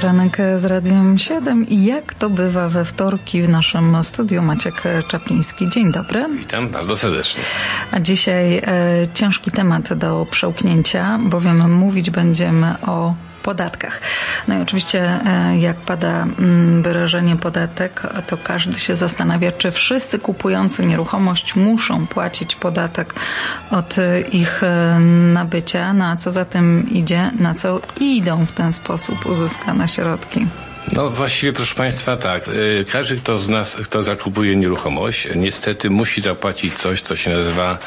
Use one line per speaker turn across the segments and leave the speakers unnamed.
poranek z Radiem 7 i jak to bywa we wtorki w naszym studiu Maciek Czapliński. Dzień dobry.
Witam bardzo serdecznie.
A dzisiaj e, ciężki temat do przełknięcia, bowiem mówić będziemy o podatkach. No i oczywiście, e, jak pada mm, wyrażenie podatek, to każdy się zastanawia, czy wszyscy kupujący nieruchomość muszą płacić podatek od ich e, nabycia, na co za tym idzie, na co idą w ten sposób uzyskane środki.
No właściwie proszę Państwa tak, y, każdy kto z nas, kto zakupuje nieruchomość, niestety musi zapłacić coś, co się nazywa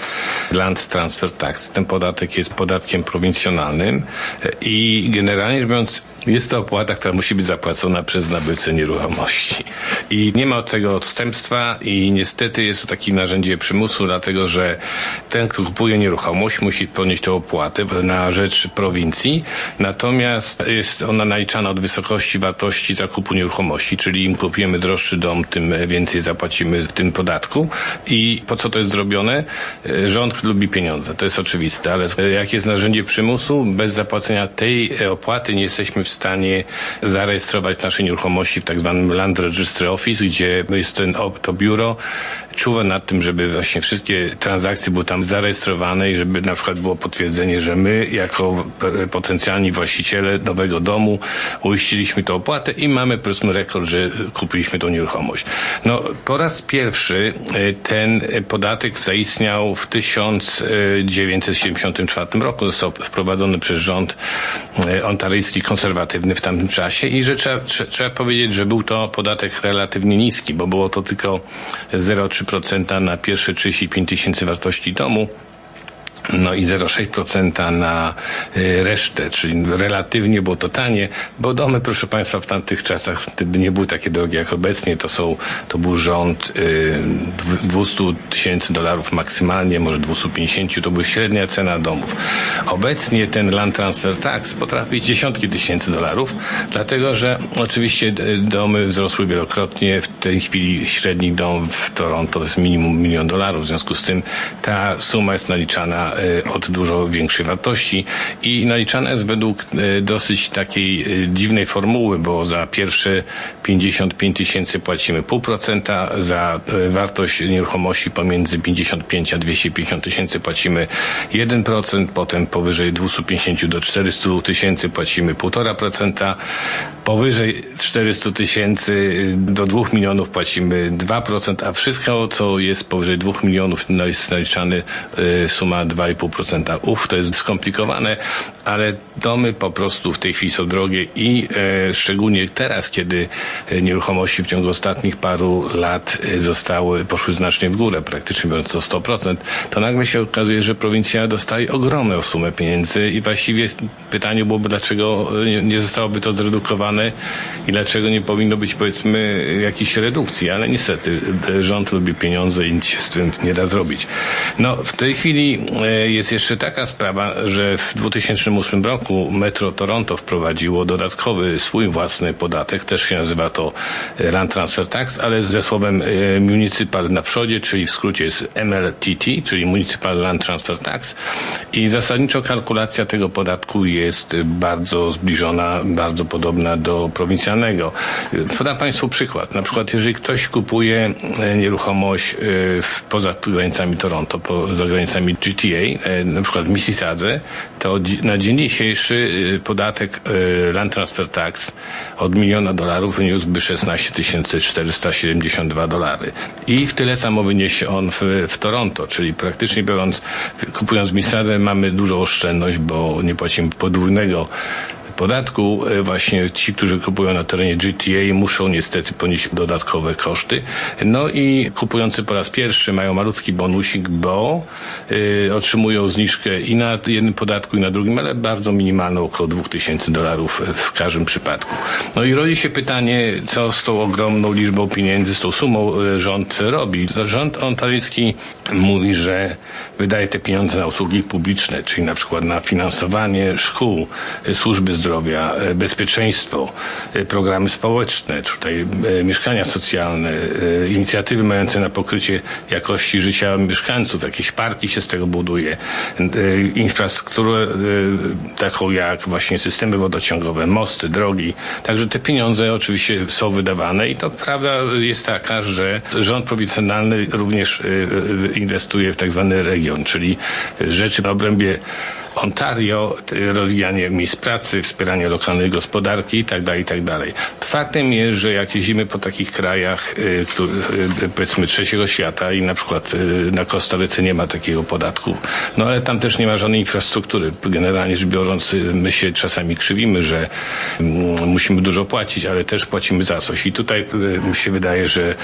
Land Transfer Tax. Ten podatek jest podatkiem prowincjonalnym y, i generalnie rzecz biorąc jest to opłata, która musi być zapłacona przez nabywcę nieruchomości. I nie ma od tego odstępstwa i niestety jest to takie narzędzie przymusu, dlatego że ten, kto kupuje nieruchomość, musi ponieść tę opłatę na rzecz prowincji, natomiast jest ona naliczana od wysokości wartości zakupu nieruchomości, czyli im kupujemy droższy dom, tym więcej zapłacimy w tym podatku. I po co to jest zrobione? Rząd lubi pieniądze, to jest oczywiste, ale jak jest narzędzie przymusu, bez zapłacenia tej opłaty nie jesteśmy w stanie zarejestrować nasze nieruchomości w tak zwanym Land Registry Office, gdzie jest ten, to biuro, czuwa nad tym, żeby właśnie wszystkie transakcje były tam zarejestrowane i żeby na przykład było potwierdzenie, że my jako potencjalni właściciele nowego domu uiściliśmy tę opłatę i mamy po prostu rekord, że kupiliśmy tą nieruchomość. No, po raz pierwszy e, ten podatek zaistniał w 1974 roku. Został wprowadzony przez rząd e, ontaryjski konserwatywny w tamtym czasie i że trzeba, trzeba powiedzieć, że był to podatek relatywnie niski, bo było to tylko 0,3 3% na pierwsze 35 tysięcy wartości domu no i 0,6% na y, resztę, czyli relatywnie było to tanie, bo domy, proszę Państwa, w tamtych czasach wtedy nie były takie drogie jak obecnie, to są, to był rząd 200 y, tysięcy dolarów maksymalnie, może 250, to była średnia cena domów. Obecnie ten Land Transfer Tax potrafi dziesiątki tysięcy dolarów, dlatego, że oczywiście y, domy wzrosły wielokrotnie, w tej chwili średni dom w Toronto to jest minimum milion dolarów, w związku z tym ta suma jest naliczana od dużo większej wartości. I naliczana jest według e, dosyć takiej e, dziwnej formuły, bo za pierwsze 55 tysięcy płacimy pół procenta, za wartość nieruchomości pomiędzy 55 a 250 tysięcy płacimy 1%, potem powyżej 250 do 400 tysięcy płacimy 1,5%, powyżej 400 tysięcy do 2 milionów płacimy 2%, a wszystko co jest powyżej 2 milionów no jest naliczany suma 2 2,5%. Uf, to jest skomplikowane, ale domy po prostu w tej chwili są drogie i e, szczególnie teraz, kiedy e, nieruchomości w ciągu ostatnich paru lat e, zostały, poszły znacznie w górę, praktycznie biorąc o 100%, to nagle się okazuje, że prowincja dostaje ogromną sumę pieniędzy i właściwie pytanie byłoby, dlaczego nie, nie zostałoby to zredukowane i dlaczego nie powinno być powiedzmy jakiejś redukcji, ale niestety e, rząd lubi pieniądze i nic się z tym nie da zrobić. No, w tej chwili e, jest jeszcze taka sprawa, że w 2008 roku Metro Toronto wprowadziło dodatkowy swój własny podatek, też się nazywa to Land Transfer Tax, ale ze słowem e, municipal na przodzie, czyli w skrócie jest MLTT, czyli Municipal Land Transfer Tax i zasadniczo kalkulacja tego podatku jest bardzo zbliżona, bardzo podobna do prowincjalnego. Podam Państwu przykład. Na przykład, jeżeli ktoś kupuje e, nieruchomość e, poza granicami Toronto, poza granicami GTA, E, na przykład w Mississadze, to na dzień dzisiejszy e, podatek e, Land Transfer Tax od miliona dolarów wyniósłby 16 472 dolary. I w tyle samo wyniesie on w, w Toronto, czyli praktycznie biorąc, kupując Mississadę mamy dużą oszczędność, bo nie płacimy podwójnego podatku e, właśnie ci, którzy kupują na terenie GTA muszą niestety ponieść dodatkowe koszty. No i kupujący po raz pierwszy mają malutki bonusik, bo y, otrzymują zniżkę i na jednym podatku i na drugim, ale bardzo minimalną, około 2000 dolarów w każdym przypadku. No i rodzi się pytanie, co z tą ogromną liczbą pieniędzy, z tą sumą e, rząd robi. Rząd ontaryjski mówi, że wydaje te pieniądze na usługi publiczne, czyli na przykład na finansowanie szkół, służby zdrowia, zdrowia, bezpieczeństwo, programy społeczne, tutaj mieszkania socjalne, inicjatywy mające na pokrycie jakości życia mieszkańców, jakieś parki się z tego buduje, infrastrukturę taką jak właśnie systemy wodociągowe, mosty, drogi. Także te pieniądze oczywiście są wydawane i to prawda jest taka, że rząd prowincjonalny również inwestuje w tak zwany region, czyli rzeczy w obrębie Ontario, rozwijanie miejsc pracy, wspieranie lokalnej gospodarki itd., tak itd. Tak Faktem jest, że jak jeździmy po takich krajach, y, y, powiedzmy trzeciego świata i na przykład y, na Kostaryce nie ma takiego podatku, no ale tam też nie ma żadnej infrastruktury. Generalnie rzecz biorąc, my się czasami krzywimy, że mm, musimy dużo płacić, ale też płacimy za coś. I tutaj mi się wydaje, że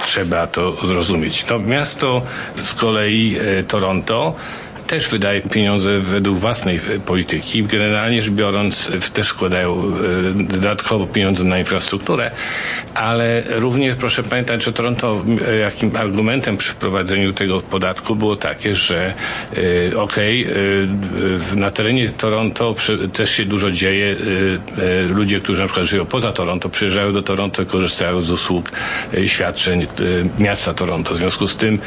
trzeba to zrozumieć. No, miasto z kolei Toronto też wydaje pieniądze według własnej e, polityki. Generalnie rzecz biorąc też składają e, dodatkowo pieniądze na infrastrukturę, ale również proszę pamiętać, że Toronto e, jakim argumentem przy wprowadzeniu tego podatku było takie, że okej, okay, na terenie Toronto też się dużo dzieje. Ludzie, którzy na przykład żyją poza Toronto, przyjeżdżają do Toronto i korzystają z usług, świadczeń miasta Toronto. W związku z tym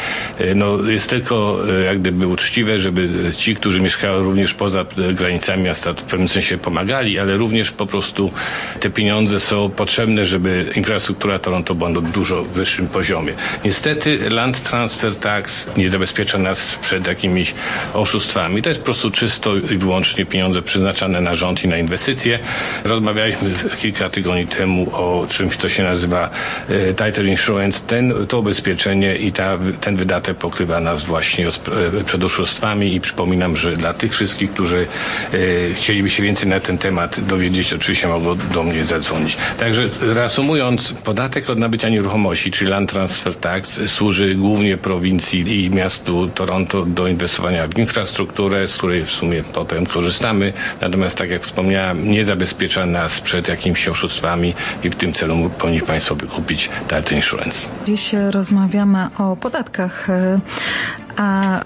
no, jest tylko jak gdyby uczciwe, że żeby ci, którzy mieszkają również poza granicami miasta w pewnym sensie pomagali, ale również po prostu te pieniądze są potrzebne, żeby infrastruktura Toronto była na dużo wyższym poziomie. Niestety Land Transfer Tax nie zabezpiecza nas przed jakimiś oszustwami. To jest po prostu czysto i wyłącznie pieniądze przeznaczane na rząd i na inwestycje. Rozmawialiśmy kilka tygodni temu o czymś, co się nazywa e, Title Insurance. Ten, to ubezpieczenie i ta, ten wydatek pokrywa nas właśnie e, przed oszustwami i przypominam, że dla tych wszystkich, którzy e, chcieliby się więcej na ten temat dowiedzieć, oczywiście mogą do mnie zadzwonić. Także reasumując, podatek od nabycia nieruchomości, czyli Land Transfer Tax, służy głównie prowincji i miastu Toronto do inwestowania w infrastrukturę, z której w sumie potem korzystamy. Natomiast, tak jak wspomniałem, nie zabezpiecza nas przed jakimiś oszustwami i w tym celu powinni Państwo wykupić Title Insurance.
Dziś rozmawiamy o podatkach, e, a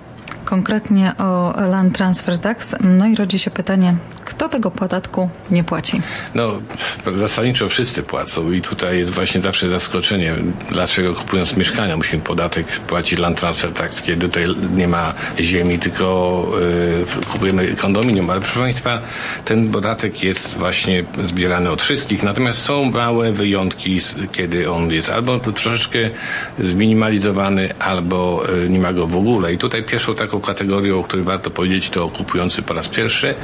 konkretnie o Land Transfer Tax. No i rodzi się pytanie, kto tego podatku nie płaci?
No, zasadniczo wszyscy płacą i tutaj jest właśnie zawsze zaskoczenie, dlaczego kupując mieszkania musimy podatek płacić land transfer tax, kiedy tutaj nie ma ziemi, tylko yy, kupujemy kondominium. Ale proszę Państwa, ten podatek jest właśnie zbierany od wszystkich, natomiast są małe wyjątki, kiedy on jest albo troszeczkę zminimalizowany, albo yy, nie ma go w ogóle. I tutaj pierwszą taką kategorią, o której warto powiedzieć, to kupujący po raz pierwszy.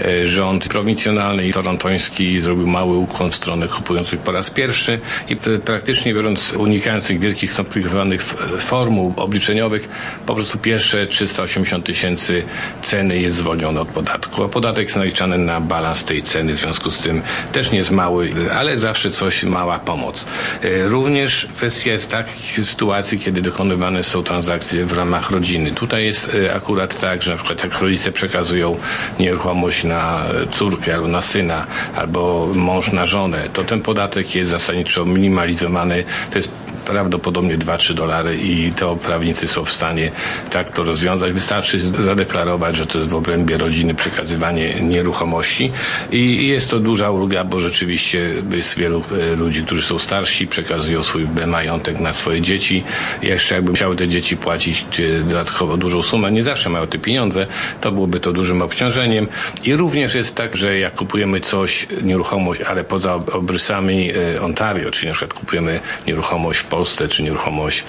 Yy, rząd prowincjonalny i torontoński zrobił mały ukłon w stronę kupujących po raz pierwszy i praktycznie biorąc, unikając tych wielkich, skomplikowanych formuł obliczeniowych, po prostu pierwsze 380 tysięcy ceny jest zwolnione od podatku, a podatek jest naliczany na balans tej ceny, w związku z tym też nie jest mały, ale zawsze coś, mała pomoc. E, również kwestia jest takich sytuacji, kiedy dokonywane są transakcje w ramach rodziny. Tutaj jest e, akurat tak, że na przykład jak rodzice przekazują nieruchomość na córkę albo na syna, albo mąż na żonę, to ten podatek jest zasadniczo minimalizowany. To jest prawdopodobnie 2-3 dolary i to prawnicy są w stanie tak to rozwiązać. Wystarczy zadeklarować, że to jest w obrębie rodziny przekazywanie nieruchomości i jest to duża ulga, bo rzeczywiście jest wielu e, ludzi, którzy są starsi, przekazują swój majątek na swoje dzieci. Jeszcze jakby musiały te dzieci płacić dodatkowo dużą sumę, nie zawsze mają te pieniądze, to byłoby to dużym obciążeniem. I również jest tak, że jak kupujemy coś, nieruchomość, ale poza obrysami e, Ontario, czyli na przykład kupujemy nieruchomość w Polsce, Polsce, czy nieruchomość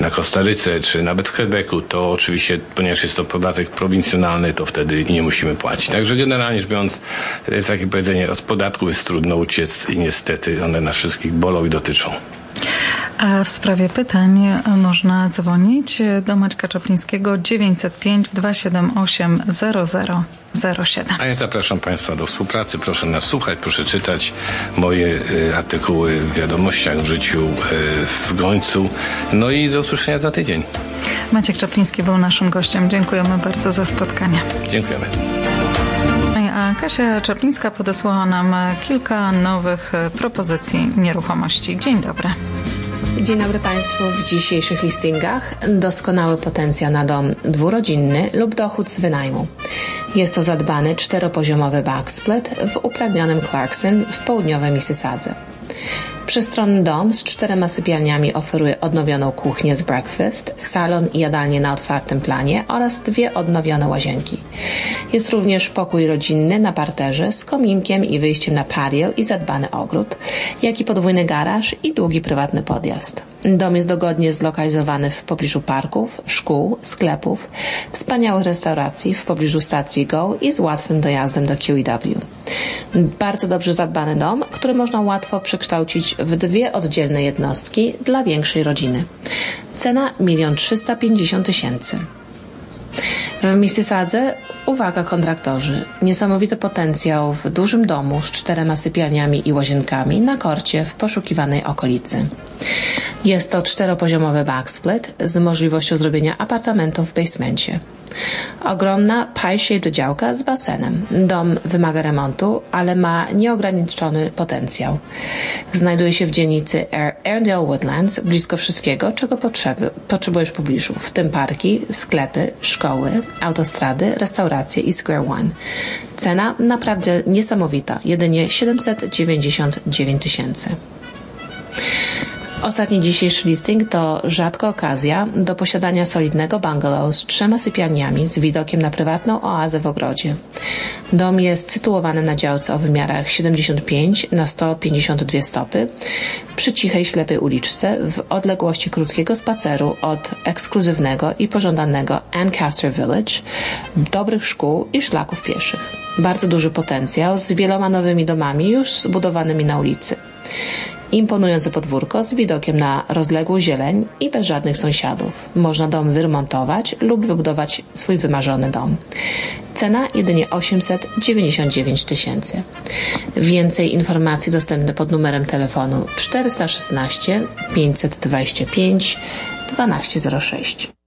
na Kostaryce, czy nawet w Quebecu, to oczywiście, ponieważ jest to podatek prowincjonalny, to wtedy nie musimy płacić. Także generalnie rzecz biorąc, jest takie powiedzenie, od podatków jest trudno uciec i niestety one nas wszystkich bolą i dotyczą.
A w sprawie pytań można dzwonić do Maćka Czaplińskiego 905 278 00. 07.
A ja zapraszam Państwa do współpracy. Proszę nas słuchać, proszę czytać moje y, artykuły w wiadomościach w życiu y, w Gońcu. No i do usłyszenia za tydzień.
Maciek Czapliński był naszym gościem. Dziękujemy bardzo za spotkanie.
Dziękujemy.
A Kasia Czaplińska podesłała nam kilka nowych propozycji nieruchomości. Dzień dobry.
Dzień dobry Państwu. W dzisiejszych listingach doskonały potencjał na dom dwurodzinny lub dochód z wynajmu. Jest to zadbany czteropoziomowy backsplit w upragnionym Clarkson w południowej Mississadze. Przestronny dom z czterema sypialniami oferuje odnowioną kuchnię z breakfast, salon i jadalnię na otwartym planie oraz dwie odnowione łazienki. Jest również pokój rodzinny na parterze z kominkiem i wyjściem na patio i zadbany ogród, jak i podwójny garaż i długi prywatny podjazd. Dom jest dogodnie zlokalizowany w pobliżu parków, szkół, sklepów, wspaniałych restauracji w pobliżu stacji GO i z łatwym dojazdem do QEW. Bardzo dobrze zadbany dom, który można łatwo przekształcić w dwie oddzielne jednostki dla większej rodziny. Cena 1 350 tysięcy. W Mississadze, uwaga kontraktorzy, niesamowity potencjał w dużym domu z czterema sypialniami i łazienkami na korcie w poszukiwanej okolicy. Jest to czteropoziomowy backsplit z możliwością zrobienia apartamentu w basemencie. Ogromna pie-shaped działka z basenem. Dom wymaga remontu, ale ma nieograniczony potencjał. Znajduje się w dzielnicy Airedale Woodlands, blisko wszystkiego, czego potrzeby, potrzebujesz w pobliżu, w tym parki, sklepy, szkoły, autostrady, restauracje i Square One. Cena naprawdę niesamowita, jedynie 799 tysięcy. Ostatni dzisiejszy listing to rzadka okazja do posiadania solidnego bungalow z trzema sypialniami z widokiem na prywatną oazę w ogrodzie. Dom jest sytuowany na działce o wymiarach 75 na 152 stopy przy cichej, ślepej uliczce w odległości krótkiego spaceru od ekskluzywnego i pożądanego Ancaster Village, dobrych szkół i szlaków pieszych. Bardzo duży potencjał z wieloma nowymi domami już zbudowanymi na ulicy. Imponujące podwórko z widokiem na rozległą zieleń i bez żadnych sąsiadów. Można dom wyremontować lub wybudować swój wymarzony dom. Cena jedynie 899 tysięcy. Więcej informacji dostępne pod numerem telefonu 416 525 1206.